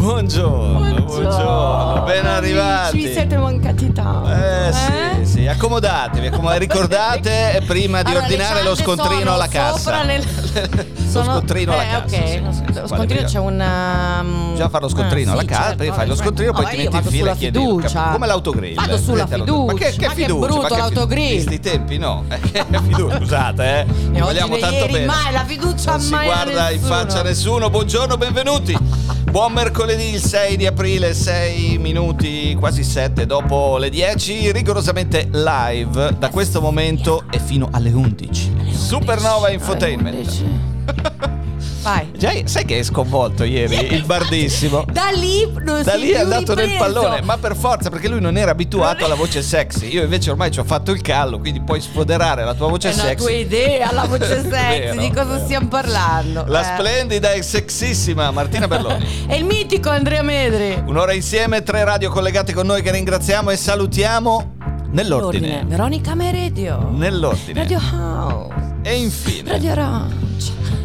Buongiorno, buongiorno, ben arrivati. Ci siete mancati tanto. Eh sì, sì, accomodatevi, accomod- ricordate prima di Allora, ordinare lo scontrino sono alla cassa. nel- lo scontrino alla eh, cassa. ok, sì, lo, sì, lo sì, scontrino c'è un... um, Bisogna fare lo scontrino ah, alla sì, casa, certo, prima fai lo scontrino, poi ti metti in fila e sulla chiedi fiducia. come l'autogrill. Vado sulla Metti l'autogrill. fiducia. Ma che, che Ma che fiducia? brutto ma che fi- l'autogrill. Visti i tempi no. Eh, che fiducia, scusate, eh. Vi E vogliamo tanto bene. mai la fiducia non si mai guarda in faccia nessuno. Buongiorno, benvenuti. Buon mercoledì, il 6 di aprile, 6 minuti, quasi 7 dopo le 10, rigorosamente live da questo momento e fino alle 11. Supernova Infotainment. Vai. Già, sai che è sconvolto ieri il bardissimo? Da lì Da lì è andato nel pallone, ma per forza, perché lui non era abituato alla voce sexy. Io invece ormai ci ho fatto il callo, quindi puoi sfoderare la tua voce È sexy. tua idea, la voce sexy, di cosa vero. stiamo parlando? La Eh. splendida e sexissima Martina Berloni. È il mitico Andrea Medri. Un'ora insieme, tre radio collegate con noi che ringraziamo e salutiamo nell'ordine. Veronica Meredio. Nell'ordine. Radio House. E infine, Radio Arancia.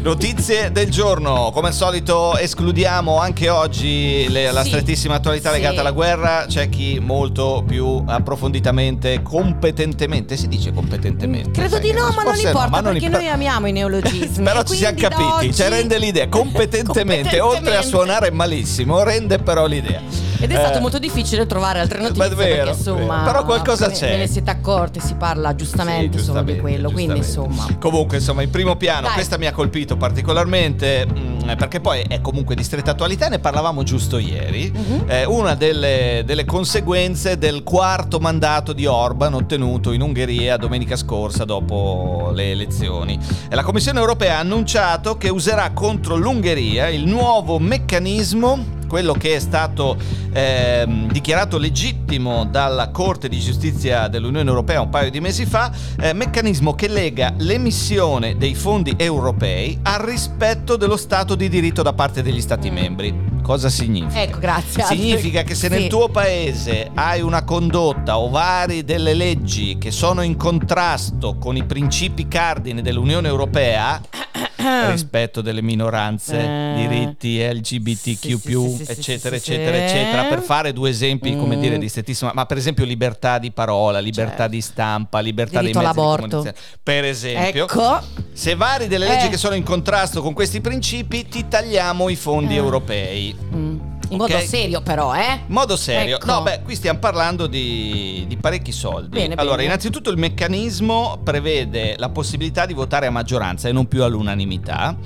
Notizie del giorno. Come al solito escludiamo anche oggi le- la Sì. strettissima attualità Sì. legata alla guerra. C'è chi molto più approfonditamente, competentemente, si dice competentemente. Credo di no, ma non forse no, importa ma non perché importa. noi amiamo i neologismi. Però ci siamo capiti, oggi- cioè rende l'idea competentemente, oltre a suonare malissimo, rende però l'idea. Ed è stato Eh, molto difficile trovare altre ma è notizie vero, perché insomma. Però qualcosa ne- c'è. Ve ne siete accorti, si parla giustamente Sì, solo di giustamente, quello, quindi giustamente. insomma. Comunque, insomma, in primo piano, Dai. questa mi ha colpito particolarmente mm, perché poi è comunque di stretta attualità, ne parlavamo giusto ieri. Mhm. Eh, una delle, delle conseguenze del quarto mandato di Orban ottenuto in Ungheria domenica scorsa dopo le elezioni. E la Commissione europea ha annunciato che userà contro l'Ungheria il nuovo meccanismo quello che è stato ehm, dichiarato legittimo dalla Corte di Giustizia dell'Unione Europea un paio di mesi fa, eh, meccanismo che lega l'emissione dei fondi europei al rispetto dello Stato di diritto da parte degli Stati membri. Cosa significa? Ecco, grazie. Significa che se nel Sì. tuo paese hai una condotta o vari delle leggi che sono in contrasto con i principi cardine dell'Unione Europea, rispetto delle minoranze, Eh. diritti LGBTQ+, Sì, sì, sì, eccetera, eccetera, eccetera, per fare due esempi, come Mm. dire, di strettissima, ma per esempio libertà di parola, libertà Certo. di stampa, libertà Diritto dei mezzi all'aborto. di per esempio. Ecco. Se vari delle leggi Eh. che sono in contrasto con questi principi, ti tagliamo i fondi Eh. europei. Mm. In Ok. modo serio però, eh? In modo serio, Ecco. no, beh, qui stiamo parlando di, di parecchi soldi. Bene, allora, bene. innanzitutto il meccanismo prevede la possibilità di votare a maggioranza e non più all'unanimità.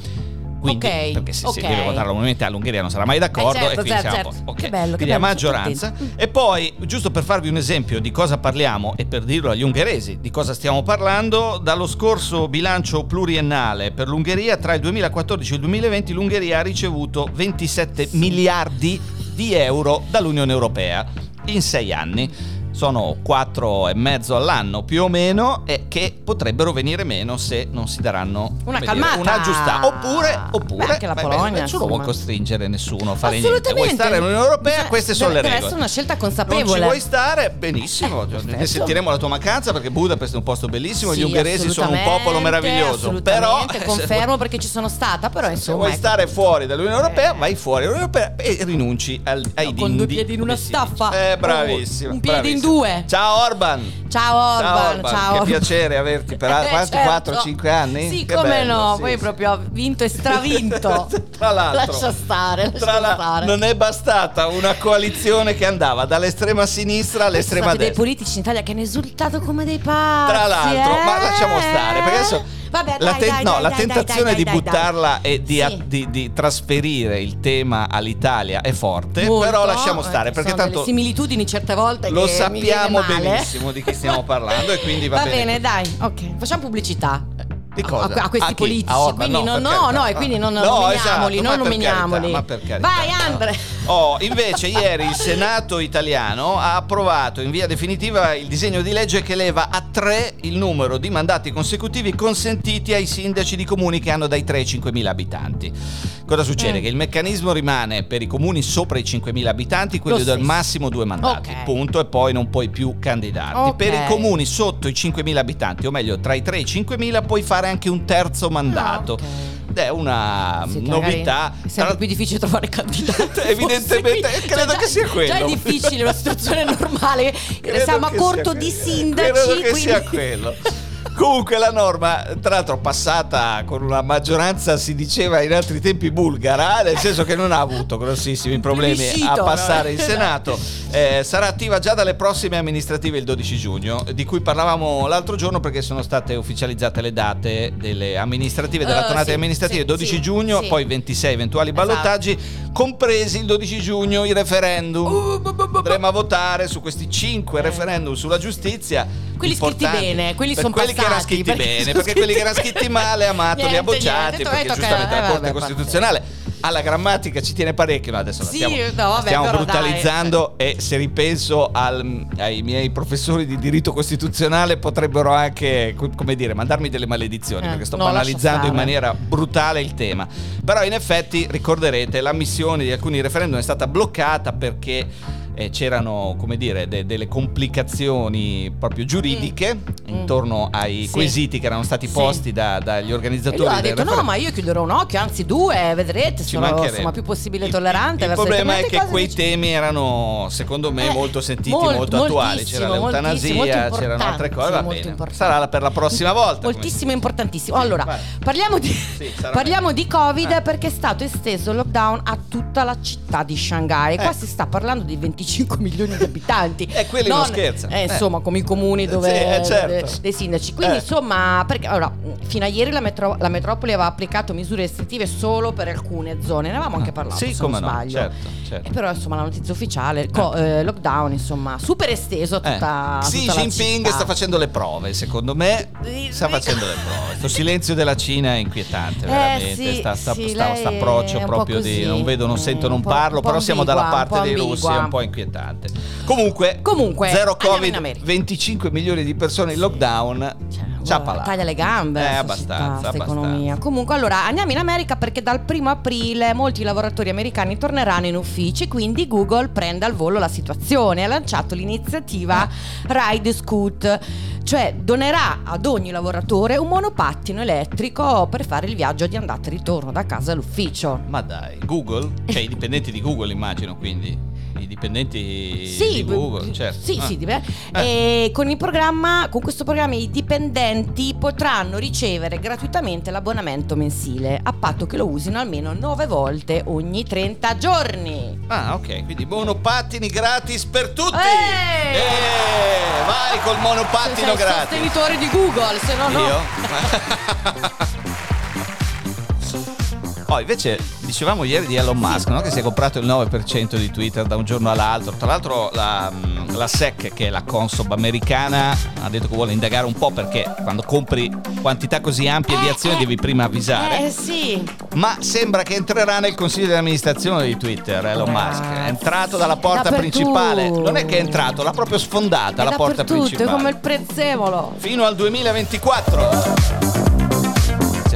Quindi, Ok, perché se si ok. deve votare all'unanimità l'Ungheria non sarà mai d'accordo Eh, certo, e quindi certo, siamo certo. posto. Che bello, che quindi a bello, maggioranza. sono E poi, giusto per farvi un esempio di cosa parliamo e per dirlo agli ungheresi di cosa stiamo parlando, dallo scorso bilancio pluriennale per l'Ungheria tra il 2014 e il 2020 l'Ungheria ha ricevuto 27 miliardi di euro dall'Unione Europea in sei anni. Sono quattro e mezzo all'anno più o meno e che potrebbero venire meno se non si daranno Una calmata. dire, una giusta oppure oppure Beh, anche la Polonia, beh, nessuno vuole costringere nessuno a fare niente. Assolutamente. Vuoi stare nell'Unione Europea? Queste sono le regole. Deve essere una scelta Non ci consapevole. vuoi stare? Benissimo, Eh, ne perfetto. sentiremo la tua mancanza perché Budapest è un posto bellissimo, gli Sì, ungheresi sono un popolo meraviglioso. Però se confermo perché ci sono stata, però se insomma. vuoi ecco. stare fuori dall'Unione Europea, Eh. vai fuori dall'Unione Europea e rinunci al- ai No, dindi. con due piedi in una staffa. Eh, bravissimo. un piede in bravissimo. Due. Ciao Orban. Ciao Orban, ciao. Che Orban. piacere averti per Eh, quanti? certo. 4-5 anni? Sì, Che come bello, no, sì, poi sì. proprio ha vinto e stravinto. Tra l'altro, Lascia stare, lascia tra la- stare. non è bastata una coalizione che andava dall'estrema sinistra all'estrema stati dei destra. politici in Italia che hanno esultato come dei pazzi. Tra l'altro, eh? ma lasciamo stare, perché adesso Vabbè, la, dai, ten- dai, no, dai, la tentazione di buttarla e di, Sì. di- di trasferire il tema all'italia è forte, Molto, però lasciamo stare eh, perché tanto delle similitudini certe volte lo sappiamo benissimo di chi stiamo parlando e quindi va, Va bene, dai, ok. Facciamo pubblicità. Di cosa? A, a questi A politici, A Orban? quindi No, no, no, e quindi non No, nominiamoli, esatto, non nominiamoli. carità. Vai Andre. Oh, invece ieri il Senato italiano ha approvato in via definitiva il disegno di legge che leva a tre il numero di mandati consecutivi consentiti ai sindaci di comuni che hanno dai 3 ai 5 mila abitanti. Cosa succede? Mm. Che il meccanismo rimane per i comuni sopra i 5 mila abitanti quello Lo del stesso. massimo due mandati, Ok. punto, e poi non puoi più candidarti. Ok. Per i comuni sotto i 5 mila abitanti, o meglio tra i 3 e i 5 mila, puoi fare anche un terzo mandato. Ah, ok. È una Sì, novità. È sempre più difficile trovare candidati. Evidentemente, credo Cioè, che sia quello. Già è difficile, una situazione normale. Credo Siamo a corto di sindaci. Credo che quindi... sia quello. Comunque la norma, tra l'altro passata con una maggioranza, si diceva in altri tempi bulgara, nel senso che non ha avuto grossissimi problemi a passare no? in Senato, eh, sarà attiva già dalle prossime amministrative il 12 giugno, di cui parlavamo l'altro giorno perché sono state ufficializzate le date delle amministrative, della Eh, tornata sì, amministrative, sì, 12 sì, giugno, poi 26 eventuali Esatto. ballottaggi, compresi il 12 giugno i referendum. Uh, bu- bu- bu- Andremo a votare su questi 5 referendum sulla giustizia. Quelli scritti bene, quelli sono quelli che erano scritti perché bene, perché quelli che erano scritti male Amato li ha bocciati niente, perché giustamente la Corte Costituzionale alla grammatica ci tiene parecchio, no, adesso la Sì, stiamo, no, vabbè, stiamo però dai. brutalizzando e se ripenso al- ai miei professori di diritto costituzionale potrebbero anche, co- come dire, mandarmi delle maledizioni Eh, perché sto banalizzando in maniera brutale il tema. Però in effetti ricorderete l'ammissione di alcuni referendum è stata bloccata perché eh, c'erano, come dire, de- delle complicazioni proprio giuridiche Mm. intorno ai Sì. quesiti che erano stati Sì. posti da- dagli E lui organizzatori ha detto: No, referendum. ma io chiuderò un occhio, anzi due, vedrete. Ci Sono insomma più possibile Il- tollerante. Il, verso problema è che quei invece- temi erano, secondo me, Eh, molto sentiti, molt- molto attuali. C'era l'eutanasia, c'erano altre cose. Va bene. Sarà per la prossima volta. Moltissimo importantissimo. Allora, parliamo di, Sì, parliamo di Covid Eh. perché è stato esteso il lockdown a tutta la città di Shanghai. Qua Eh. si sta parlando di 25 milioni di abitanti. Eh, quelli non scherzano. eh, Eh. insomma, come i comuni dove Sì, eh, certo. de- dei sindaci. Quindi, Eh. insomma, perché allora, fino a ieri la, metro- la metropoli aveva applicato misure restrittive solo per alcune zone. Ne avevamo anche parlato, Sì, se come non no, sbaglio. certo, certo. E però, insomma, la notizia ufficiale, co- eh, lockdown, insomma, super esteso a Eh. tutta, Xi tutta Jinping sta facendo le prove, secondo me sta facendo le prove. Questo silenzio della Cina è inquietante, Eh, veramente. sì, sta, sta, sì, sta- sta approccio proprio di non vedo, non sento, non parlo, però siamo dalla ambigua, parte dei russi, è un po' inquietante. Comunque, Comunque, zero Covid, America. 25 milioni di persone in lockdown. Cioè, guarda, taglia le gambe Eh, sta abbastanza, abbastanza. economia. Comunque, allora andiamo in America perché dal primo aprile molti lavoratori americani torneranno in uffici, quindi Google prende al volo la situazione. Ha lanciato l'iniziativa Ride Scoot, cioè donerà ad ogni lavoratore un monopattino elettrico per fare il viaggio di andata e ritorno da casa all'ufficio. Ma dai, Google? Cioè i dipendenti di Google immagino quindi. I dipendenti di Google, certo. Sì, Ah. sì, dip- e con il programma, con questo programma i dipendenti potranno ricevere gratuitamente l'abbonamento mensile, a patto che lo usino almeno 9 volte ogni 30 giorni. Ah, ok, quindi monopattini gratis per tutti! Eh! Eh, vai col monopattino gratis! sostenitore di Google, se no no. Io? Oh, invece dicevamo ieri di Elon Musk, no? che si è comprato il 9% di Twitter da un giorno all'altro. Tra l'altro la, mm, la SEC, che è la Consob americana, ha detto che vuole indagare un po' perché quando compri quantità così ampie di Eh, azioni eh. devi prima avvisare. Eh sì. Ma sembra che entrerà nel consiglio di amministrazione di Twitter Elon Musk. È entrato dalla porta principale. Non è che è entrato, l'ha proprio sfondata È la porta principale. è come il prezzemolo. Fino al 2024.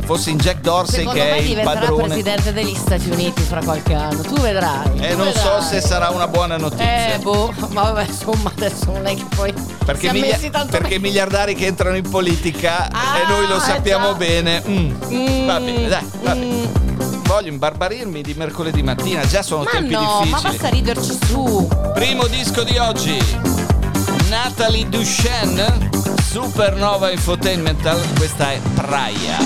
Se fossi in Jack Dorsey Secondo che è il padrone. presidente degli Stati Uniti fra qualche anno. Tu vedrai. E tu non so vedrai. se sarà una buona notizia. Eh, boh, ma vabbè, insomma, adesso non è che poi Perché, miglia- perché miliardari che entrano in politica Ah, e noi lo eh sappiamo già. bene. mm, Mm, Va bene, dai, va bene. mm. Voglio imbarbarirmi di mercoledì mattina, già sono Ma tempi no, ma difficili. basta riderci su. Primo disco di oggi. Natalie Duchenne, Supernova Infotainmental, questa è Praia.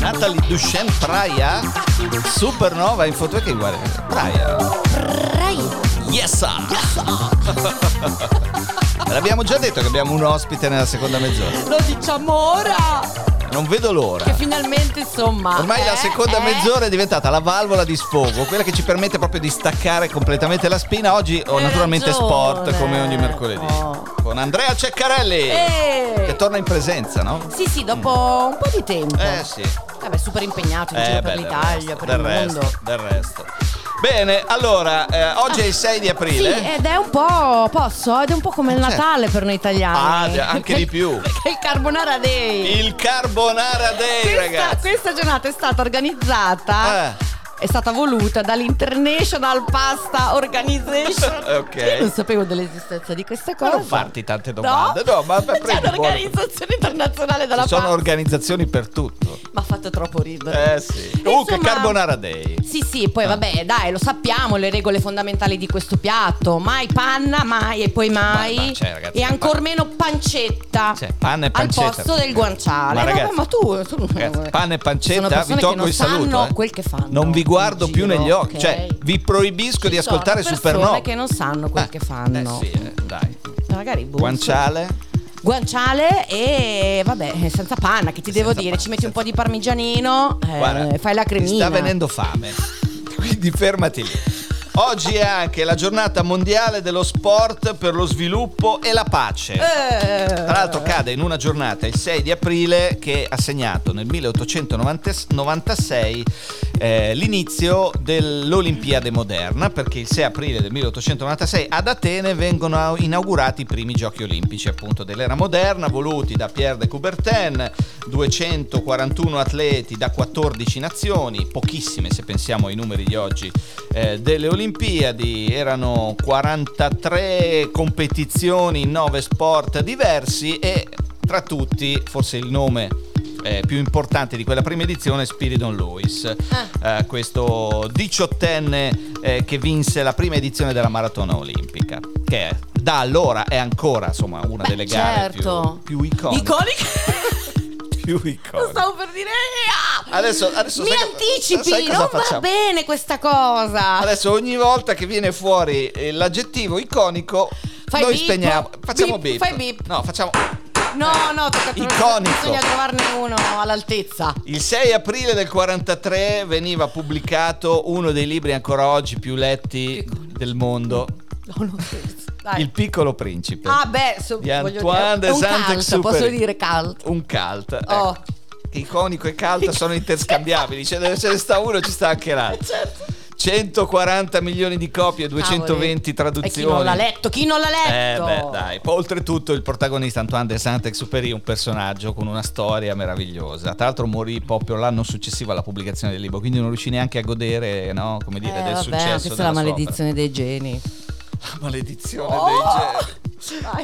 Natalie Duchenne Praia Supernova Infotainmental che guarda Praia Yes sir. L'abbiamo già detto che abbiamo un ospite nella seconda mezz'ora Lo diciamo ora. Non vedo l'ora. Che finalmente, insomma. Ormai la eh, seconda eh, mezz'ora è diventata la valvola di sfogo, quella che ci permette proprio di staccare completamente la spina. Oggi ho Hai naturalmente ragione. sport come ogni mercoledì. Oh. Con Andrea Ceccarelli, Eh. che torna in presenza, no? Sì, sì, dopo un po' di tempo. Eh sì. Vabbè, super impegnato in Eh, giro beh, per l'Italia, resto, per il resto, mondo. del resto. Bene, allora, eh, oggi è il 6 di Sì, aprile. ed è un po', posso? Ed è un po' come il Certo. Natale per noi italiani. Ah, anche di più. Perché il Carbonara Day. Il Carbonara Day, questa, ragazzi. questa giornata è stata organizzata, Eh. È stata voluta dall'International Pasta Organization. Ok. Io non sapevo dell'esistenza di questa Ma cosa. non farti tante domande. No, ma C'è prendi buono. un'organizzazione internazionale della Ci sono pasta. organizzazioni per tutto. Mi ha fatto troppo ridere. Eh sì. Comunque, Insomma- Carbonara Day. Sì, sì, poi vabbè, dai, lo sappiamo le regole fondamentali di questo piatto. Mai panna, mai e poi mai. Ma- ma cioè, ragazzi, e ma- ancor meno pancetta. Cioè, panna e pancetta. Al posto del guanciale. Ma No, ragazzi, ma tu, tu Ragazzi, panna e Sono pancetta, vi che tolgo non il saluto. sanno eh. quel che fanno Non vi guardo più negli occhi. ok? Cioè, vi proibisco di Ci sono ascoltare persone Supernova. che non sanno quel che fanno. Eh sì, eh, dai. Magari boh, Guanciale. Guanciale e vabbè, senza panna, che ti devo Senza dire? panna, Ci metti un po' di parmigianino, eh, Guarda, fai la Mi cremina. sta venendo fame. Quindi fermati lì. Oggi è anche la giornata mondiale dello sport per lo sviluppo e la pace. Eh. Tra l'altro cade in una giornata, il 6 di aprile, che ha segnato nel 1896 eh, l'inizio dell'Olimpiade moderna, perché il 6 aprile del 1896 ad Atene vengono inaugurati i primi giochi olimpici appunto dell'era moderna, voluti da Pierre de Coubertin, 241 atleti da 14 nazioni, pochissime se pensiamo ai numeri di oggi eh, delle Olimpiadi, erano 43 competizioni in 9 sport diversi e tra tutti forse il nome eh, più importante di quella prima edizione Spiridon Lewis, eh, questo diciottenne eh, che vinse la prima edizione della maratona olimpica, che è- da allora è ancora insomma una Beh, delle gare certo. più, più iconiche. Iconiche? più Lo iconiche. stavo per dire. ah! Adesso- adesso Mi anticipi, non va facciamo? bene questa cosa. Adesso ogni volta che viene fuori l'aggettivo iconico, Fai noi beep, spegniamo. Facciamo beep, beep. fai beep. No, facciamo. No, no, tocca Iconico. Bisogna trovarne uno all'altezza. Il 6 aprile del 43 veniva pubblicato uno dei libri ancora oggi più letti Iconico. del mondo, No, no, scherzo. Dai. Il piccolo principe. Ah, beh, so, Di Antoine dire, de Saint-Exupéry. posso dire cult. Un cult. ecco. Oh. Iconico e cult sono interscambiabili, cioè ce ne sta uno ci sta anche l'altro. Certo. 140 milioni di copie, 220 Cavoli. traduzioni. E chi non l'ha letto? Chi non l'ha Eh letto? beh dai, Poi, oltretutto il protagonista Antoine de Saint-Exupéry un personaggio con una storia meravigliosa. Tra l'altro morì proprio l'anno successivo alla pubblicazione del libro, quindi non riuscì neanche a godere, no, come dire, Eh, del vabbè, successo questa è la maledizione dei geni. opera. Maledizione Oh! dei geni.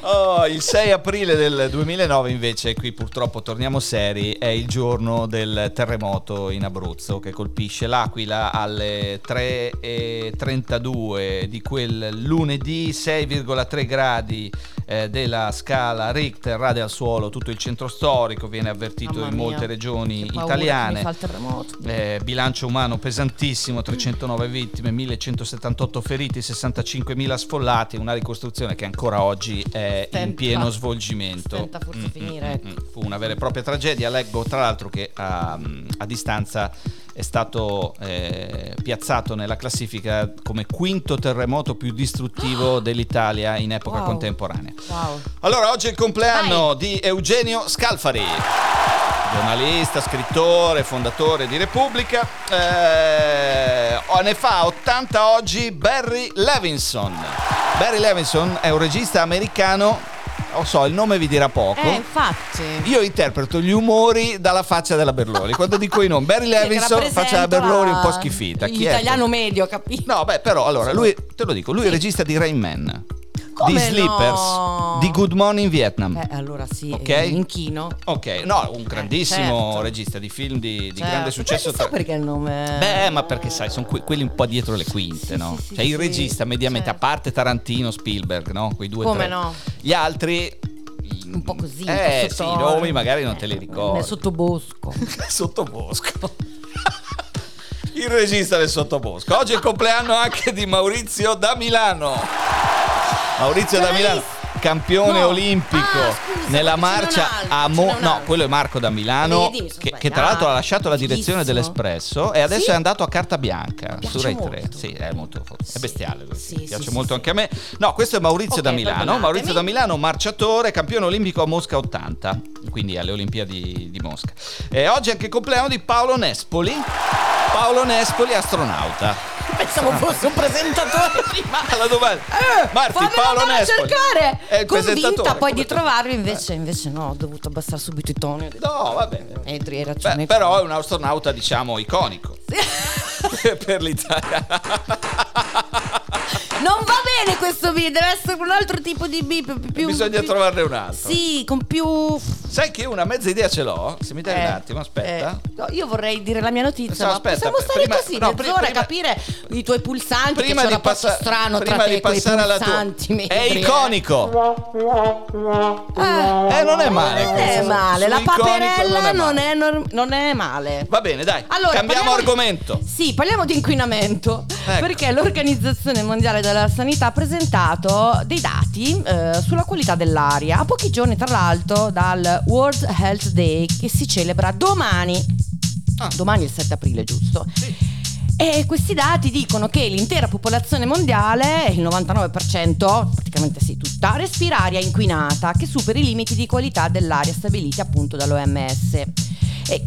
Oh, il 6 aprile del 2009 invece, qui purtroppo torniamo seri, è il giorno del terremoto in Abruzzo che colpisce l'Aquila alle 3.32 di quel lunedì, 6,3 gradi eh, della scala Richter, rade al suolo, tutto il centro storico viene avvertito in molte regioni paura italiane. Eh, bilancio umano pesantissimo, 309 vittime, 1178 feriti, 65.000 sfollati, una ricostruzione che ancora oggi è in Stenta. pieno svolgimento. Stenta forse a finire, ecco. mm. Fu una vera e propria tragedia. Leggo tra l'altro che a, a distanza è stato eh, piazzato nella classifica come quinto terremoto più distruttivo dell'Italia in epoca Wow. contemporanea. Wow. Allora, oggi è il compleanno di Eugenio Scalfari, giornalista, scrittore, fondatore di Repubblica. Eh, ne fa 80 oggi Barry Levinson. Barry Levinson è un regista americano, lo so, il nome vi dirà poco. Eh, infatti. Io interpreto gli umori dalla faccia della Berloni. Quando dico i nomi, Barry Sì, Levinson, faccia rappresenta Berloni un po' schifita. Chi è? L'italiano medio, capito? No, beh, però allora, lui, te lo dico, lui è il regista di Rain Man, Come di Sleepers, no? di Good Morning Vietnam. Eh, allora sì, Ok. eh, inchino. Ok, no, un grandissimo certo. regista di film di, di Certo. grande successo. Chissà perché il nome... Beh, ma perché sai, sono que- quelli un po' dietro le quinte, Sì, no? sì, sì, cioè il regista mediamente, certo. a parte Tarantino, Spielberg, no? Quei due Come tre. no? Gli altri Un po' così. Eh, sì, i nomi magari non te li ricordi. Nel sottobosco. Sottobosco. Il regista del Sottobosco. Oggi è il compleanno anche di Maurizio da Milano. Maurizio da Milano. campione No. olimpico Ah, scusa, nella marcia a Mo- no, quello è Marco da Milano Vedi, che, che tra l'altro ha lasciato la direzione dell'Espresso e adesso Sì? è andato a carta bianca su Rai 3. molto. Sì, è molto è Sì. bestiale. Sì, Mi piace sì, molto sì, anche a me. No, questo è Maurizio Ok, da Milano. Maurizio da Milano, marciatore, campione olimpico a Mosca 80, quindi alle Olimpiadi di Mosca. E oggi è anche il compleanno di Paolo Nespoli. Paolo Nespoli, astronauta. Pensavo fosse un presentatore prima. Alla domanda. Eh, Marti, Paolo a cercare. È il Convinta poi di trovarlo, invece, invece no, ho dovuto abbassare subito i toni. No, va bene. Edri, hai ragione. Beh, però è un astronauta, diciamo, iconico per l'Italia. Non va bene questo video, deve essere un altro tipo di beep. Più, Bisogna più- trovarne un altro. Sì, con più. Sai che io una mezza idea ce l'ho? Se mi dai un Eh, attimo, aspetta. eh, no, io vorrei dire la mia notizia, No, ma aspetta, possiamo stare prima- così no, mezz'ora prima- a capire i tuoi pulsanti. Prima un di, rapporto passa- strano prima tra te di e quei passare alla tua. pulsanti. È Medri, eh. iconico. Eh, non è male Non è male, la iconico paperella non è, nor- non è male. Va bene, dai. Allora, cambiamo di- argomento. Sì, parliamo di inquinamento. Ecco. Perché l'Organizzazione Mondiale della Sanità ha presentato dei dati eh, sulla qualità dell'aria. A pochi giorni, tra l'altro, dal World Health Day che si celebra domani. Ah. Domani è il 7 aprile, giusto? E questi dati dicono che l'intera popolazione mondiale, il 99%, praticamente sì, tutta, respira aria inquinata che supera i limiti di qualità dell'aria stabiliti appunto dall'OMS. E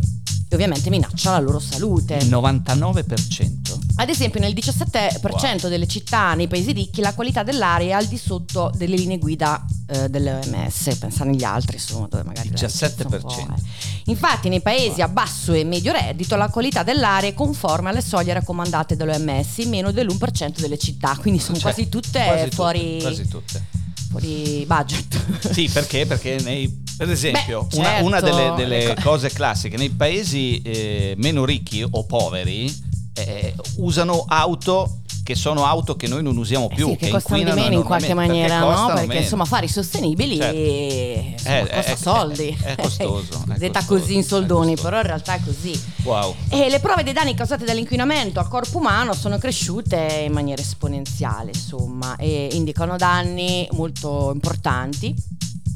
ovviamente minaccia la loro salute. Il 99%. Ad esempio, nel 17% delle città nei paesi ricchi la qualità dell'aria è al di sotto delle linee guida eh, dell'OMS, pensare agli altri, insomma, dove magari la 17%. un po', eh. Infatti, nei paesi a basso e medio reddito la qualità dell'aria è conforme alle soglie raccomandate dall'OMS in meno dell'1% delle città, quindi sono Cioè, quasi tutte quasi tutte, fuori, quasi tutte. fuori budget. Sì, perché? Perché nei, per esempio, Beh, una, certo, una delle, delle le co- cose classiche, nei paesi eh, meno ricchi o poveri, eh, usano auto che sono auto che noi non usiamo più, Eh sì, che, che costano di meno in qualche maniera, perché no? Perché meno. insomma fare i sostenibili Certo. insomma, Eh, costa è- soldi. è- è costoso, è Detta costoso, così in è soldoni, però in realtà è così. Wow. E le prove dei danni causati dall'inquinamento al corpo umano sono cresciute in maniera esponenziale, insomma, e indicano danni molto importanti.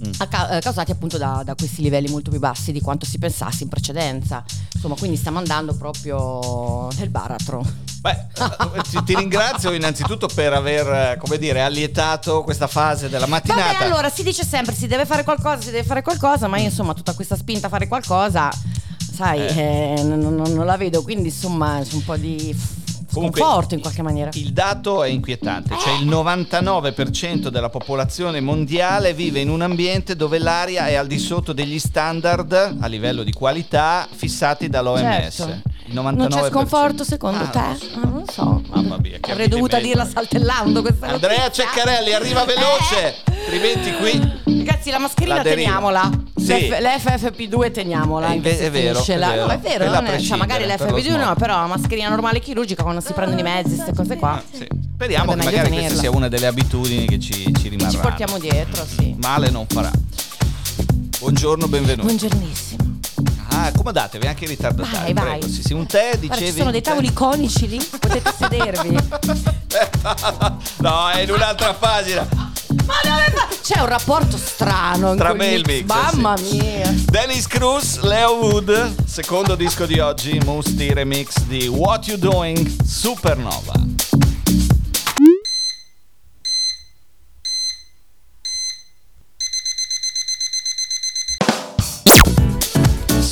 Mm. ca- eh, causati appunto da, da questi livelli molto più bassi di quanto si pensasse in precedenza. Insomma, quindi stiamo andando proprio nel baratro. Beh, eh, ti, ti ringrazio innanzitutto per aver, eh, come dire, allietato questa fase della mattinata. Vabbè, allora si dice sempre si deve fare qualcosa, si deve fare qualcosa, ma io insomma tutta questa spinta a fare qualcosa, sai, Eh. eh, non, non- non la vedo, quindi insomma c'è un po' di Comunque, sconforto in qualche maniera. Il dato è inquietante, cioè il 99% della popolazione mondiale vive in un ambiente dove l'aria è al di sotto degli standard a livello di qualità fissati dall'OMS. Certo. Il 99%. Non c'è sconforto secondo Ah, te? non so. Non so. Mamma mia, che Avrei dovuto dirla saltellando questa Andrea notizia. Ceccarelli, arriva veloce, Eh. altrimenti qui... Ragazzi, la mascherina La teniamola. Sì. L'F- L'FFP2 teniamola. È inve- che è vero, è vero. No, è vero. Non è- cioè, magari prescindere, per lo l'FFP2 no, però la mascherina normale chirurgica quando si prendono i mezzi, queste cose qua. Ah, sì. Speriamo che magari questa tenerla. sia una delle abitudini che ci, ci rimarranno. ci portiamo dietro, sì. Male non farà. Buongiorno, benvenuto. Buongiornissimo. Ah, accomodatevi anche in Vai, ritardatari. vai. prego. Sì, sì, un tè, dicevi. Guarda, ci sono dei tavoli conici lì, potete sedervi. no, è in un'altra pagina. Ma dove fa? C'è un rapporto strano Tra me e il mix, mix, Mamma sì. mia. Dennis Cruz, Leo Wood, secondo disco di oggi, Musti remix di What You Doing, Supernova.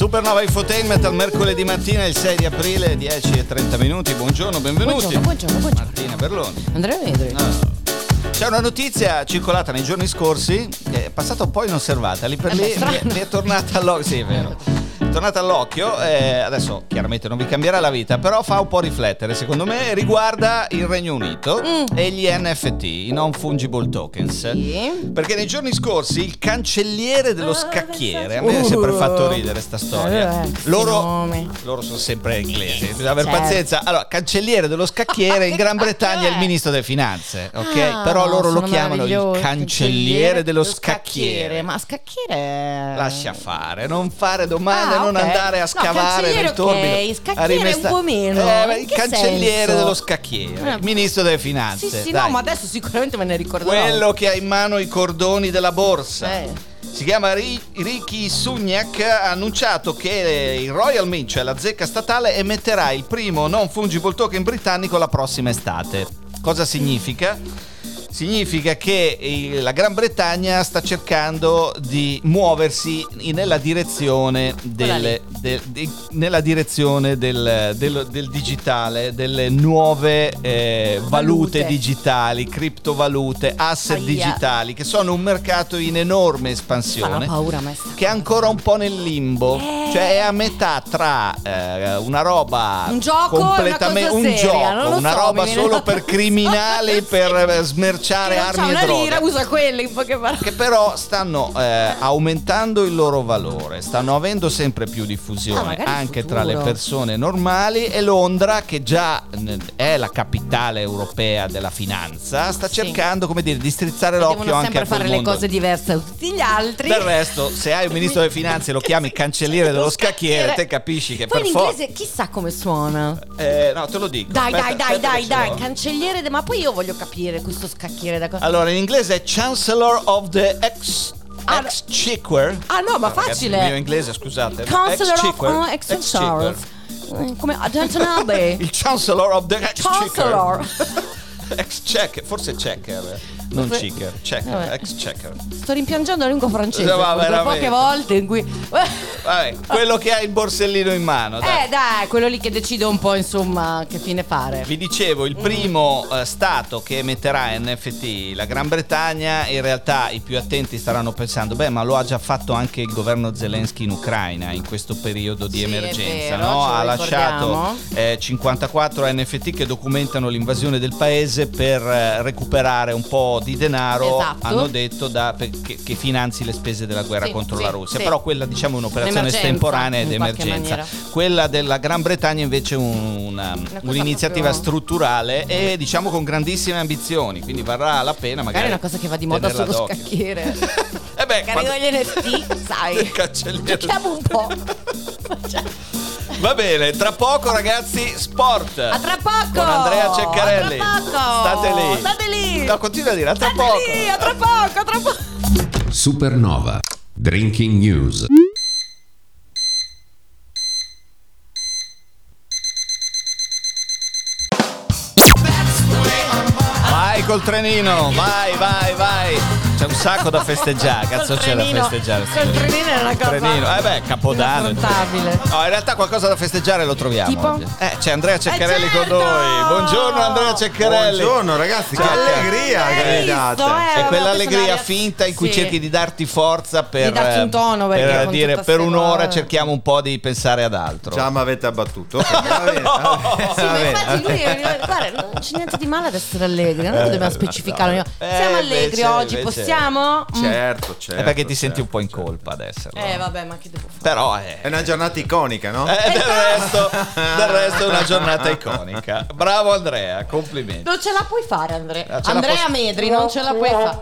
Supernova Infotainment al mercoledì mattina, il 6 di aprile, 10 e 30 minuti. Buongiorno, benvenuti. Buongiorno, buongiorno, buongiorno. Martina Berloni. Andrea Medri. Ah. C'è una notizia circolata nei giorni scorsi che è passata un po' inosservata, lì per Eh lì mi è, mi è tornata all'occhio. Sì, è vero. È tornata all'occhio, eh, adesso chiaramente non vi cambierà la vita, però fa un po' riflettere, secondo me, riguarda il Regno Unito Mm. e gli NFT, i non fungible tokens. Sì. Perché nei giorni scorsi il cancelliere dello scacchiere, a me ha sempre fatto ridere sta storia. Eh, questi Loro, loro sono sempre inglesi, bisogna aver Certo. pazienza. Allora, cancelliere dello scacchiere in Gran Bretagna è il è? ministro delle finanze, ok? Ah, Però loro lo chiamano il cancelliere dello scacchiere. Ma scacchiere. Lascia fare, non fare domande, Ah, non ok. andare a No, scavare cancelliere nel torbino. ok, scacchiere a rimesta- un po' meno. Eh, il cancelliere senso? dello scacchiere, Eh. il ministro delle finanze. Sì, sì, dai. no, ma adesso sicuramente me ne ricorderò. Quello che ha in mano i cordoni della borsa. Eh. Si chiama Ri- Ricky Sugnac, ha annunciato che il Royal Mint, cioè la zecca statale, emetterà il primo non fungible token britannico la prossima estate. Cosa significa? Significa che la Gran Bretagna sta cercando di muoversi nella direzione del, del- di- nella direzione del, del- digitale, delle nuove eh, valute. Valute. digitali, criptovalute, asset Aia. digitali, che sono un mercato in enorme espansione paura che è ancora un po' nel limbo, Eh. cioè è a metà tra eh, una roba Un gioco una completamente cosa un seria, gioco, una so, roba solo per criminali per smerciare Che non armi e una droga. lira, usa quelle in poche parole. Che però stanno eh, aumentando il loro valore, stanno avendo sempre più Ah, diffusione in anche tra le persone normali e Londra, che già è la capitale europea della finanza, sta Sì. cercando come dire, di strizzare l'occhio anche sempre a quel fare le mondo. cose diverse da tutti gli altri. Del resto, se hai un ministro delle finanze e lo chiami cancelliere dello scacchiere, te capisci che Poi per forza. inglese chissà come suona. Eh, no, te lo dico. Dai, Aspetta, dai, dai, aspetta dai, dai, l'ho. cancelliere, de- ma poi io voglio capire questo scacchiere da cosa. Allora, in inglese è Chancellor of the Ex. Ah, Exchequer. Ah no, ma facile. Il mio inglese, scusate. Counselor of Exchequer. uh, Exchequer. Eh, Come Downton Abbey. Il Chancellor of the Exchequer. Chancellor. Ex-checker, forse checker, non Forse- checker, checker, Vabbè. ex-checker. Sto rimpiangendo la lingua francese. Ma poche volte in cui. Vabbè, quello che ha il borsellino in mano. dai. Eh dai, quello lì che decide un po' insomma che fine fare. Vi dicevo, il primo eh, stato che emetterà NFT, la Gran Bretagna, in realtà i più attenti staranno pensando, beh, ma lo ha già fatto anche il governo Zelensky in Ucraina in questo periodo di Sì, emergenza, vero, no? Ha lasciato eh, 54 NFT che documentano l'invasione del paese per eh, recuperare un po' di denaro, Esatto. hanno detto, da- per- che, finanzi le spese della guerra Sì, contro sì, la Russia. sì. Però quella diciamo è un'operazione estemporanea ed emergenza. Quella della Gran Bretagna invece è un- una, un'iniziativa proprio- strutturale e diciamo con grandissime ambizioni, quindi varrà la pena magari. Magari è una cosa che va di moda sullo d'occhio. scacchiere. Eh beh, Magari quando- gli NFT, sai. Cancelliere. Giochiamo un po'. Va bene, tra poco ragazzi, sport. A tra poco! Con Andrea Ceccarelli. A tra poco! State lì. State lì! No, continua a dire, a tra State poco. lì, a tra poco, a tra poco! Supernova. Drinking News. Vai col trenino, vai, vai, vai. Sacco da festeggiare, cazzo c'è da festeggiare. Col trenino è una cosa Trenino, eh beh, Capodanno. No, in realtà qualcosa da festeggiare lo troviamo. Tipo? oggi. Eh, c'è Andrea Ceccarelli Eh, con certo! noi. Buongiorno Andrea Ceccarelli. Buongiorno ragazzi, che allegria Hai che mi date. eh? È quell'allegria finta in cui sì. cerchi di darti forza per, Di darti un tono, perché per con dire per un'ora cose. cerchiamo un po' di pensare ad altro. Già mi avete abbattuto. Ok, va bene, va bene, Sì, va ma bene. infatti lui guarda, non c'è niente di male ad essere allegri, non dobbiamo specificarlo. Eh, Siamo allegri invece- oggi, invece- possiamo? Mm. Certo, certo. è perché ti certo, senti un po' in certo. colpa ad esserlo. Eh vabbè, ma che devo fare? Però è, È una giornata iconica, no? eh, del, resto, del resto è una giornata iconica. Bravo Andrea, complimenti. Non ce la puoi fare, Andrea. Eh, ce la Andrea posso- Medri, non ce la puoi fare.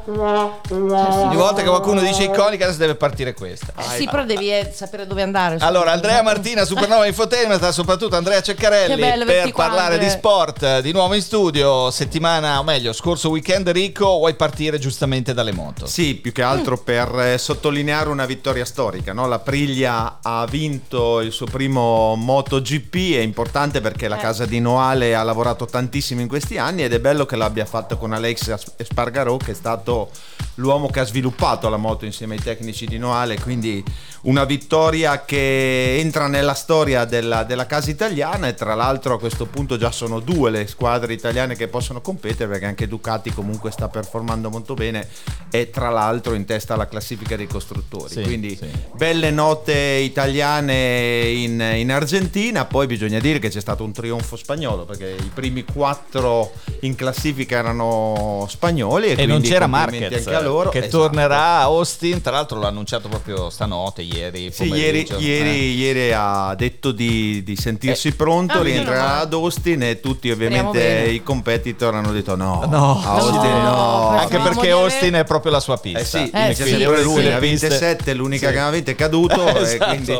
Ogni volta che qualcuno dice iconica adesso deve partire questa. Eh, sì, però devi eh, sapere dove andare. Allora, Andrea Martina, Supernova Infotainment, soprattutto Andrea Ceccarelli Che bello per parlare Andrea. di sport. Di nuovo in studio, settimana, o meglio, scorso weekend ricco, vuoi partire giustamente dalle moto? Sì, più che altro per eh, sottolineare una vittoria storica. no? La Priglia ha vinto il suo primo MotoGP, è importante perché la Eh. casa di Noale ha lavorato tantissimo in questi anni ed è bello che l'abbia fatto con Alex Espargarò che è stato l'uomo che ha sviluppato la moto insieme ai tecnici di Noale, quindi una vittoria che entra nella storia della, della casa italiana e tra l'altro a questo punto già sono due le squadre italiane che possono competere perché anche Ducati comunque sta performando molto bene e tra l'altro in testa alla classifica dei costruttori. Sì, quindi sì. belle note italiane in, in Argentina, poi bisogna dire che c'è stato un trionfo spagnolo perché i primi quattro in classifica erano spagnoli e, E non quindi c'era Marquez anche a loro. che Esatto. tornerà a Austin, tra l'altro l'ha annunciato proprio stanotte, ieri. Sì, ieri, pomeriggio. ieri- Eh. ieri ha detto di, di sentirsi pronto, Ah, rientrerà ad Austin e tutti ovviamente i competitor hanno detto no, No. a Austin No, no. Anche Pensavamo perché Austin è proprio la sua pista. Eh sì, Eh, sì. sempre Eh, lui ha vinte Piste- 7, l'unica Sì. che vinte è caduto e Esatto. quindi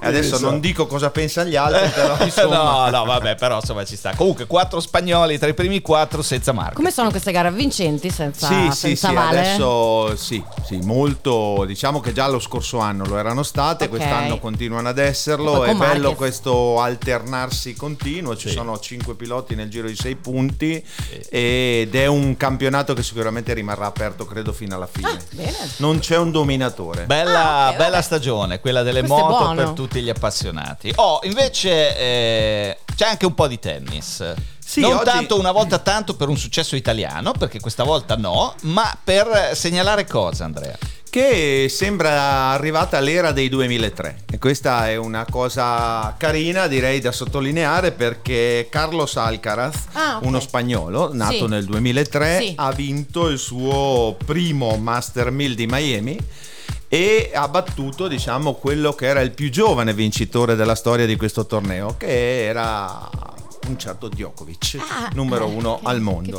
adesso non dico cosa pensano gli altri, però insomma no, no, vabbè, però insomma ci sta. Comunque, quattro spagnoli tra i primi quattro senza marca. Come sono queste gare avvincenti senza, Sì, sì, senza sì, Vale? adesso sì, sì, molto, diciamo che già lo scorso anno lo erano state, Ok. quest'anno continuano ad esserlo, è bello Marquez. questo alternarsi continuo, ci Sì. sono 5 piloti nel giro di 6 punti ed è un campionato che sicuramente rimarrà aperto credo fino alla fine. Ah, bene. Non c'è un dominatore. Bella, Ah, ok, bella stagione, quella delle Questo moto per tutti gli appassionati. Oh, invece eh, c'è anche un po' di tennis. Sì, non oggi- tanto una volta tanto per un successo italiano, perché questa volta no, ma per segnalare cosa, Andrea? che sembra arrivata l'era dei 2003 e questa è una cosa carina direi da sottolineare perché Carlos Alcaraz Ah, ok. uno spagnolo nato Sì. nel 2003 Sì. ha vinto il suo primo Master 1000 di Miami e ha battuto diciamo quello che era il più giovane vincitore della storia di questo torneo che era un certo Djokovic Ah, numero eh, uno che- al mondo?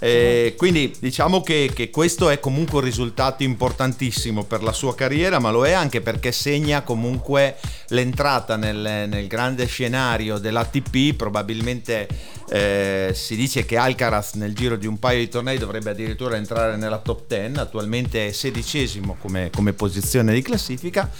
Eh, quindi diciamo che, che questo è comunque un risultato importantissimo per la sua carriera, ma lo è anche perché segna comunque l'entrata nel, nel grande scenario dell'ATP. Probabilmente eh, si dice che Alcaraz nel giro di un paio di tornei dovrebbe addirittura entrare nella top 10, attualmente è sedicesimo come, come posizione di classifica.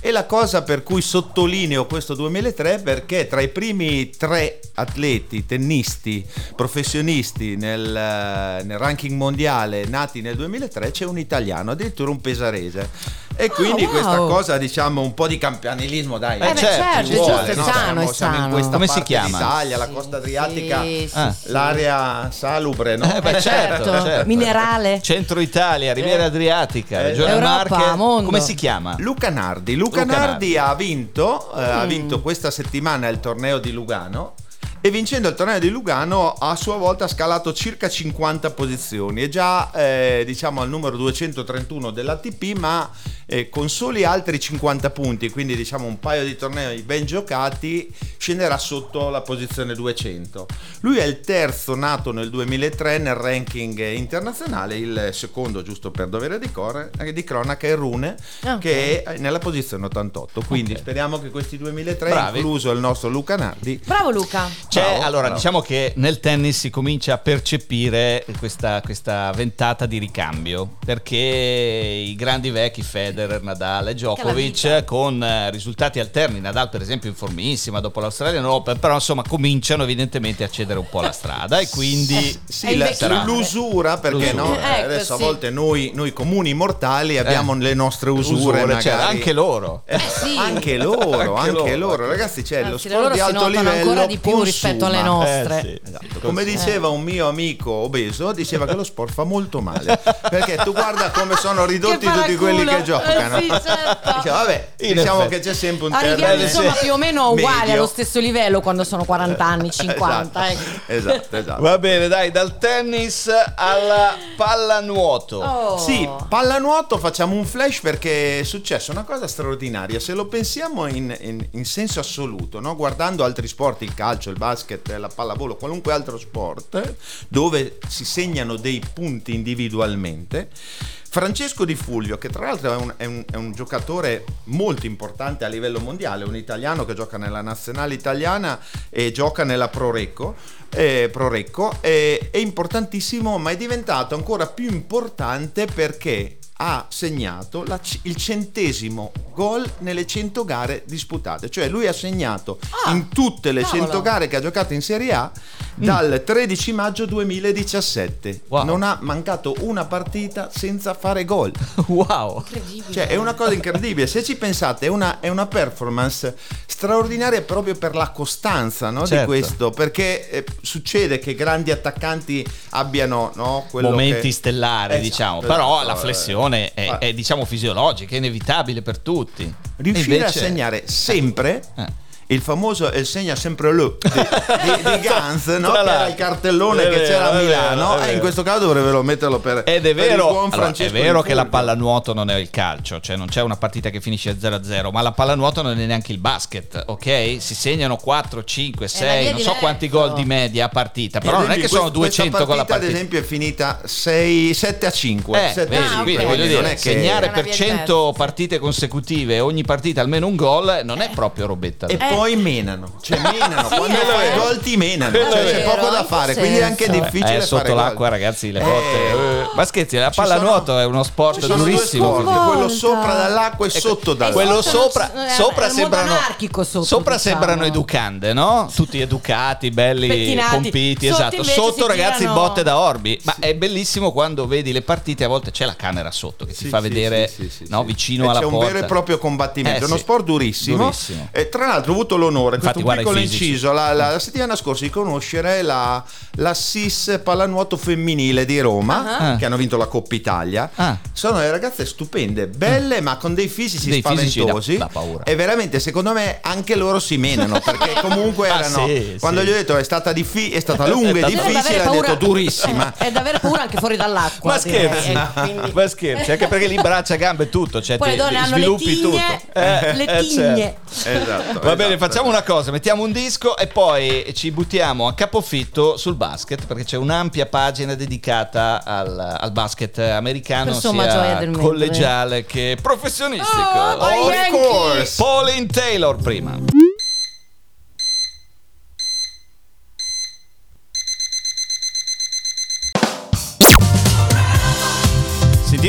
E la cosa per cui sottolineo questo 2003 è perché tra i primi tre atleti, tennisti, professionisti nel, eh, nel ranking mondiale nati nel 2003 c'è un italiano, addirittura un pesarese. E quindi wow. questa cosa, diciamo, un po' di campanilismo, dai. Eh, beh, certo, è vuole, giusto, no? è sano, siamo, è siamo in questa Come si chiama? d'Italia, la costa adriatica, Sì, sì, Ah. sì. l'area salubre, no? Eh, beh, certo, certo. certo. Minerale. Centro Italia, Riviera Adriatica, Eh, Regione Europa, Marche. mondo. Come si chiama? Luca Nardi. Luca, Luca Nardi, Nardi. ha vinto, eh, ha vinto questa settimana il torneo di Lugano. E vincendo il torneo di Lugano a sua volta ha scalato circa 50 posizioni, è già eh, diciamo al numero 231 dell'ATP ma eh, con soli altri 50 punti, quindi diciamo un paio di tornei ben giocati scenderà sotto la posizione 200. Lui è il terzo nato nel 2003 nel ranking internazionale, il secondo giusto per dovere di, core, eh, di cronaca è Rune Ah, ok. che è nella posizione 88, quindi Ok. speriamo che questi 2003, Bravi. incluso il nostro Luca Nardi, Bravo Luca. C'è, Bravo, allora, bravo. diciamo che nel tennis si comincia a percepire questa, questa ventata di ricambio perché i grandi vecchi Federer, Nadal e. Djokovic con eh, risultati alterni, Nadal per esempio in formissima dopo l'Australian Open, però insomma cominciano evidentemente a cedere un po' la strada e quindi Sì, la- invecchiare. l'usura perché L'usura. no? Eh, ecco, adesso sì. a volte noi, noi comuni mortali abbiamo le nostre usure, usure, magari. cioè, anche loro. Eh, sì. Anche loro, Anche anche, loro. loro, ragazzi, c'è lo Anzi, le sport di alto livello ancora di più rispetto alle nostre. Eh, sì. Esatto. Come diceva un mio amico obeso, diceva che lo sport fa molto male. Perché tu guarda come sono ridotti tutti quelli che giocano. Eh sì, certo. Diceva, vabbè, In diciamo effetti. che c'è sempre un Arriviamo termine insomma più o meno uguali medio. allo stesso livello quando sono 40 anni, 50. Esatto, ecco. esatto, esatto. Va bene, dai, dal tennis alla pallanuoto. Oh. Sì, pallanuoto facciamo un flash perché è successa una cosa straordinaria. Se lo pensiamo in, in- in senso assoluto, no? guardando altri sport, il calcio, il basket, la pallavolo, qualunque altro sport, dove si segnano dei punti individualmente. Francesco Di Fulvio, che tra l'altro è un, è un- è un giocatore molto importante a livello mondiale, un italiano che gioca nella nazionale italiana e gioca nella Pro Recco, eh, Pro Recco, eh, è importantissimo, ma è diventato ancora più importante perché ha segnato la il centesimo gol nelle 100 gare disputate, cioè lui ha segnato Ah, in tutte le cavolo. 100 gare che ha giocato in Serie A dal 13 maggio 2017. Wow. Non ha mancato una partita senza fare gol. Wow. Incredibile. Cioè, è una cosa incredibile. Se ci pensate, è una, è una performance straordinaria proprio per la costanza no, Certo. di questo. Perché eh, succede che grandi attaccanti abbiano no, quello momenti che- stellari, Esatto, diciamo. Però esatto, la flessione è, eh. è, diciamo fisiologica, è inevitabile per tutti. Riuscire invece- a segnare sempre Eh. Il famoso El segna sempre lui di, di, di Gans, no? Che era il cartellone È che vero, c'era a vero, Milano, è e in vero. questo caso dovrebbero metterlo per, Ed è per il vero, buon allora, è Francesco vero che la pallanuoto non è il calcio, cioè non c'è una partita che finisce 0-0, ma la pallanuoto non è neanche il basket, ok? Si segnano 4, 5, la 6, via non so quanti gol di media a partita, però non è che sono questa- 200 con la partita. ad esempio è finita 6, 7 a 5 Eh, 7 vedi, a 5, quindi ok. voglio dire, è che segnare per via 100 diversa. partite consecutive, ogni partita almeno un gol, non è proprio robetta. e da- poi menano, cioè menano, Sì, quando eh. fai i gol ti menano, cioè c'è poco da fare, quindi è anche senso? difficile Eh, fare sotto gol. l'acqua, ragazzi, le Eh, botte. eh. Ma scherzi, la pallanuoto è uno sport durissimo. quello sopra dall'acqua e sotto dall'acqua. Quello sopra, sopra sembrano, anarchico sotto, sopra diciamo. sembrano educande, no? Tutti educati, belli, Pettinati. compiti, Sotto esatto. Sotto ragazzi botte da orbi. Ma è bellissimo quando vedi le partite, a volte c'è la camera sotto che ti fa vedere vicino alla c'è porta. un vero e proprio combattimento, Eh, è uno sport durissimo. Durissimo. E tra l'altro ho avuto l'onore, Infatti, questo guarda i piccolo inciso, la, la- la settimana scorsa di conoscere la, la SIS pallanuoto femminile di Roma, Ah. che hanno vinto la Coppa Italia. Ah. Sono le ragazze stupende, belle, ma con dei fisici Dei fisici da- spaventosi. da paura. E veramente, secondo me, anche loro si menano, perché comunque Ah, erano... sì, quando sì. gli ho detto è stata, diffi- è stata lunga e difficile, hanno detto durissima. È da avere paura anche fuori dall'acqua. Ma direi. scherzi, Eh, quindi- ma scherzi, anche perché lì braccia, gambe, tutto. Cioè Poi le donne hanno le tigne, tutto. Eh, le eh, tigne. certo. Esatto, Va bene, esatto. Facciamo una cosa, mettiamo un disco e poi ci buttiamo a capofitto sul basket perché c'è un'ampia pagina dedicata al, al basket americano, Per somma gioia sia collegiale che professionistico. Oh. Pauline Taylor prima.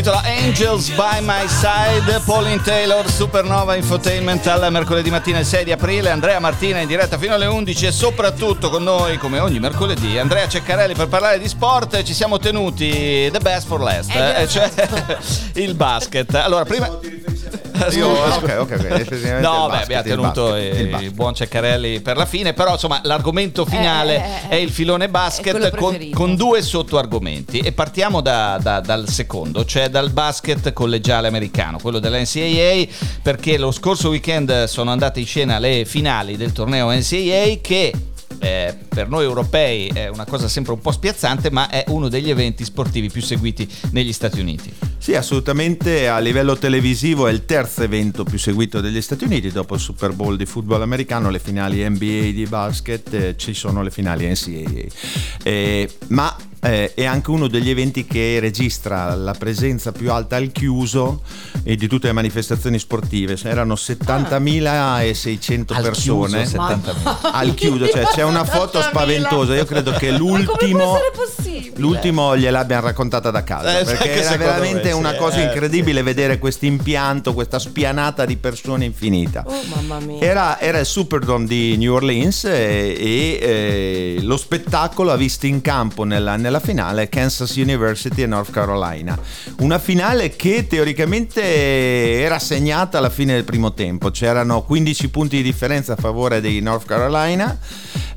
Intitola Angels by My Side, Pauline Taylor, Supernova Infotainment al mercoledì mattina il 6 di aprile, Andrea Martina in diretta fino alle 11 e soprattutto con noi come ogni mercoledì Andrea Ceccarelli per parlare di sport, ci siamo tenuti the best for last, Eh, eh, cioè il basket. Allora prima... Io- ok, ok, ok. effettivamente No, il beh, abbiamo il tenuto basket, eh, il il, buon Ceccarelli per la fine, però insomma l'argomento finale Eh, eh, eh. è il filone basket con, con due sottoargomenti e partiamo da- da- dal secondo, cioè dal basket collegiale americano, quello della NCAA, perché lo scorso weekend sono andate in scena le finali del torneo NCAA che... eh, per noi europei è una cosa sempre un po' spiazzante, ma è uno degli eventi sportivi più seguiti negli Stati Uniti. Sì, assolutamente a livello televisivo è il terzo evento più seguito degli Stati Uniti, dopo il Super Bowl di football americano, le finali NBA di basket, eh, ci sono le finali NCAA. Eh, ma eh, è anche uno degli eventi che registra la presenza più alta al chiuso e di tutte le manifestazioni sportive. Erano 70.600 Al persone. chiuso, 70.000. Al chiuso, cioè c'è una foto 70.000. spaventosa. Io credo che l'ultimo. L'ultimo gliel'abbiano raccontata da casa Eh, perché era veramente me, sì, una cosa eh, incredibile vedere questo impianto, questa spianata di persone infinita. Oh mamma mia. Era, era il Superdome di New Orleans e, e, eh, lo spettacolo ha visto in campo nella, nella finale Kansas University e North Carolina. Una finale che teoricamente era segnata alla fine del primo tempo, c'erano 15 punti di differenza a favore dei North Carolina,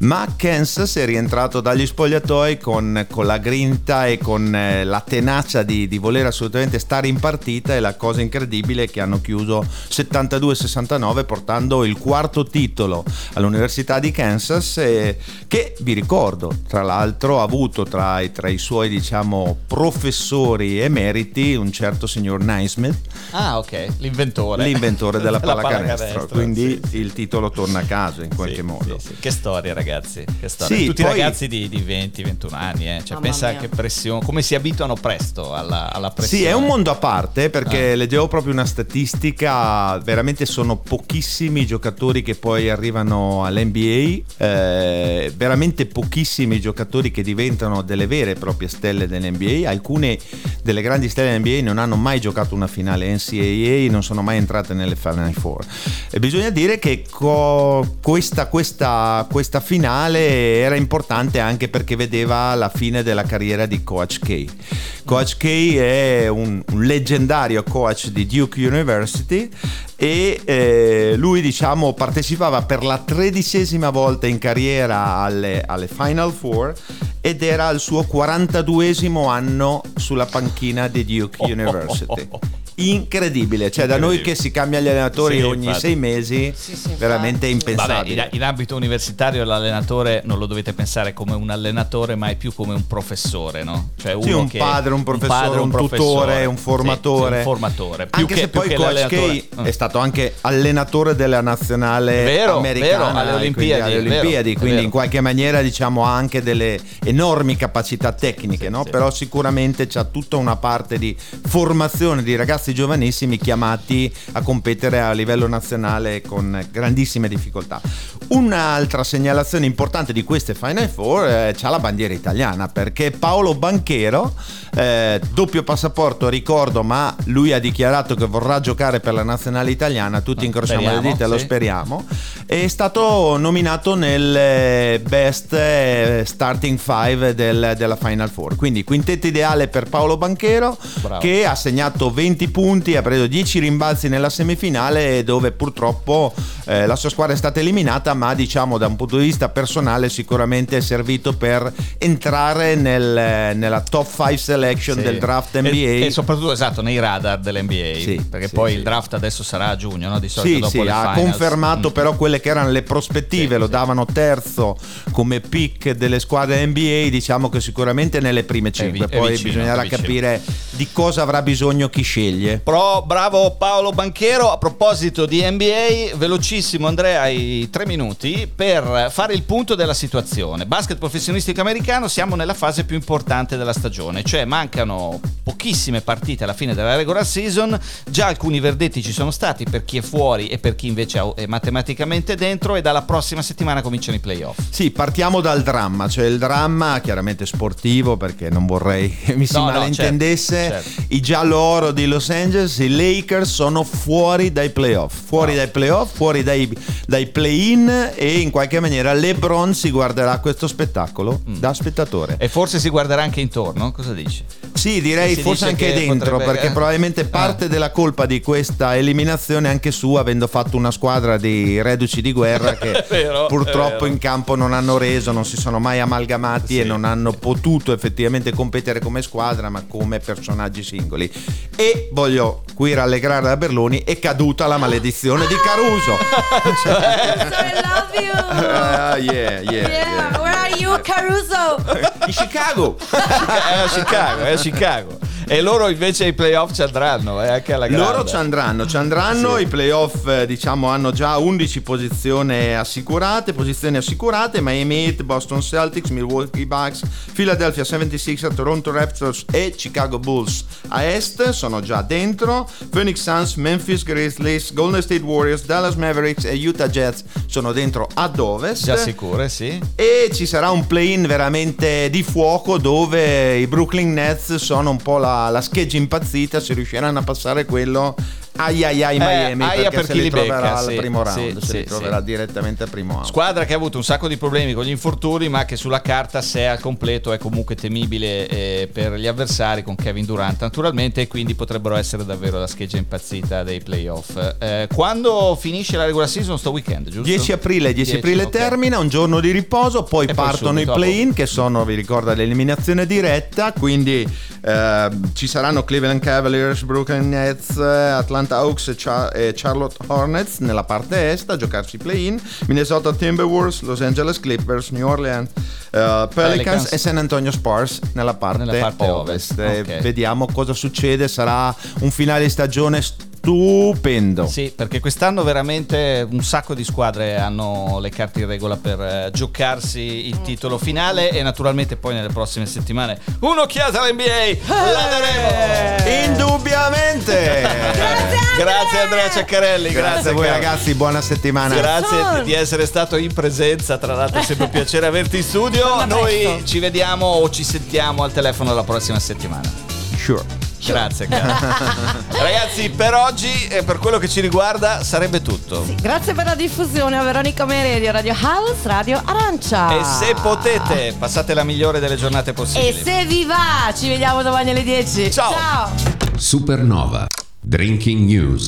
ma Kansas è rientrato dagli spogliatoi con, con la grinta e con eh, la tenacia di, di voler assolutamente stare in partita e la cosa incredibile è che hanno chiuso 72-69 portando il quarto titolo all'Università di Kansas eh, che vi ricordo tra l'altro ha avuto tra i, tra i suoi diciamo professori emeriti un certo signor Naismith Ah, ok, l'inventore. l'inventore della Della pallacanestro quindi sì, sì. il titolo torna a casa in qualche Sì, modo sì, sì. Che storia, ragazzi. Che storia. Sì, Tutti poi- ragazzi di, di 20, 21 anni, eh. Cioè, Mamma pensa mia. che pressione, come si abituano presto alla, alla pressione. Sì, è un mondo a parte perché Ah. leggevo proprio una statistica, veramente sono pochissimi i giocatori che poi arrivano all'NBA, eh, veramente pochissimi i giocatori che diventano delle vere e proprie stelle dell'NBA, alcune delle grandi stelle dell'NBA non hanno mai giocato una finale NCAA, non sono mai entrate nelle Final Four. E bisogna dire che co- questa, questa, questa finale era importante anche perché vedeva la fine della carriera di Coach K. Coach K è un, un leggendario coach di Duke University e eh, lui diciamo partecipava per la tredicesima volta in carriera alle, alle Final Four ed era al suo 42esimo anno sulla panchina di Duke University. Incredibile. Cioè, da noi che si cambia gli allenatori Sì, ogni infatti. sei mesi, Sì, sì, veramente infatti. Vabbè, impensabile. in, in ambito universitario l'allenatore non lo dovete pensare come un allenatore, ma è più come un professore, no? Cioè Sì, uno un che- padre, un professore, padre, un professore. tutore, un formatore. sì, un formatore. Più Anche che, se poi Coach l'allenatore. K è stato anche allenatore della nazionale Vero, americana vero, alle quindi Olimpiadi, alle è vero, Olimpiadi, è quindi vero. in qualche maniera diciamo ha anche delle enormi capacità tecniche, no? sì. però sicuramente c'ha tutta una parte di formazione di ragazzi giovanissimi chiamati a competere a livello nazionale con grandissime difficoltà. Un'altra segnalazione importante di queste Final Four eh, c'ha la bandiera italiana perché Paolo Banchero, eh, doppio passaporto ricordo, ma lui ha dichiarato che vorrà giocare per la nazionale italiana, tutti incrociamo le Speriamo, dita e lo sì. speriamo, è stato nominato nel eh, best eh, starting five del- della Final Four, quindi quintetto ideale per Paolo Banchero Bravo. che ha segnato 20 punti, ha preso 10 rimbalzi nella semifinale dove purtroppo eh, la sua squadra è stata eliminata, ma diciamo da un punto di vista personale sicuramente è servito per entrare nel- nella top 5 selection Sì. del draft E- NBA. E, soprattutto esatto nei radar dell'NBA Sì, perché sì, poi il draft adesso sarà a giugno no? di solito Sì, dopo sì, ha finals. confermato Mm. però quelle che erano le prospettive, lo davano terzo come pick delle squadre NBA, diciamo che sicuramente nelle prime 5, vi- è poi vicino, bisognerà capire di cosa avrà bisogno chi sceglie. Pro, bravo Paolo Banchero. A proposito di NBA, velocissimo Andrea, hai tre minuti per fare il punto della situazione. Basket professionistico americano, siamo nella fase più importante della stagione, cioè mancano pochissime partite alla fine della regular season. Già alcuni verdetti ci sono stati per chi è fuori e per chi invece è matematicamente dentro. E dalla prossima settimana cominciano i playoff. Sì, partiamo dal dramma, cioè il dramma chiaramente sportivo perché non vorrei che mi si No, no, malintendesse, certo, certo. i giallo oro di Los Angeles, i Lakers sono fuori dai playoff, fuori No. dai playoff, fuori dai, dai play-in e in qualche maniera LeBron si guarderà questo spettacolo Mm. da spettatore. E forse si guarderà anche intorno. Cosa dici? Sì, direi forse anche che dentro, potrebbe- perché probabilmente parte Ah. della colpa di questa eliminazione è anche sua, avendo fatto una squadra di reduci di guerra che vero, purtroppo in campo non hanno reso, non si sono mai amalgamati Sì. e non hanno potuto effettivamente competere come squadra, ma come personaggi singoli. E voglio qui rallegrare da Berloni, è caduta la maledizione di Caruso. So I love you. Ah, yeah, yeah, Yeah, yeah. where are you, Caruso? In Chicago. è a Chicago, è a Chicago. E loro invece ai playoff ci andranno, eh, anche alla grande. Loro ci andranno, ci andranno, Sì. i playoff eh, diciamo hanno già 11 posizioni assicurate, posizioni assicurate, Miami Heat, Boston Celtics, Milwaukee Bucks, Philadelphia 76ers, Toronto Raptors e Chicago Bulls a est sono già dentro, Phoenix Suns, Memphis Grizzlies, Golden State Warriors, Dallas Mavericks e Utah Jazz sono dentro ad ovest. Già sicure, sì. E ci sarà un play-in veramente di fuoco dove i Brooklyn Nets sono un po' la, la scheggia impazzita, se riusciranno a passare quello. Ai ai ai Miami Eh, aia per chi li becca, al sì, primo sì, round, sì, li troverà sì. direttamente al primo round. Squadra che ha avuto un sacco di problemi con gli infortuni, ma che sulla carta, se è al completo, è comunque temibile eh, per gli avversari con Kevin Durant, naturalmente, e quindi potrebbero essere davvero la scheggia impazzita dei playoff. Eh, quando finisce la regular season, sto weekend, giusto? 10 aprile, 10 aprile ok. termina, un giorno di riposo, poi E poi partono subito i play-in che sono, vi ricordo, l'eliminazione diretta, quindi eh, ci saranno Cleveland Cavaliers, Brooklyn Nets, eh, Atlanta Hawks e, Cha- Charlotte Hornets nella parte est a giocarsi play-in, Minnesota Timberwolves, Los Angeles Clippers, New Orleans eh, Pelicans, Pelicans. e San Antonio Spurs nella parte, Nella parte ovest. ovest, E ok. Vediamo cosa succede, sarà un finale di stagione stupendo. Sì, perché quest'anno veramente un sacco di squadre hanno le carte in regola per eh, giocarsi il titolo finale e naturalmente poi nelle prossime settimane un'occhiata all'NBA la daremo. Indubbiamente! Grazie Andrea Ceccarelli, grazie, Grazie a voi caro. ragazzi, buona settimana. Grazie di essere stato in presenza, tra l'altro è sempre un piacere averti in studio. Noi ci vediamo o ci sentiamo al telefono la prossima settimana. Sure. Grazie. Ragazzi, per oggi e per quello che ci riguarda sarebbe tutto. Grazie per la diffusione a Veronica Meredio, Radio House, Radio Arancia. E se potete, passate la migliore delle giornate E possibili. se vi va, ci vediamo domani alle 10. Ciao. Ciao. Supernova. Drinking News.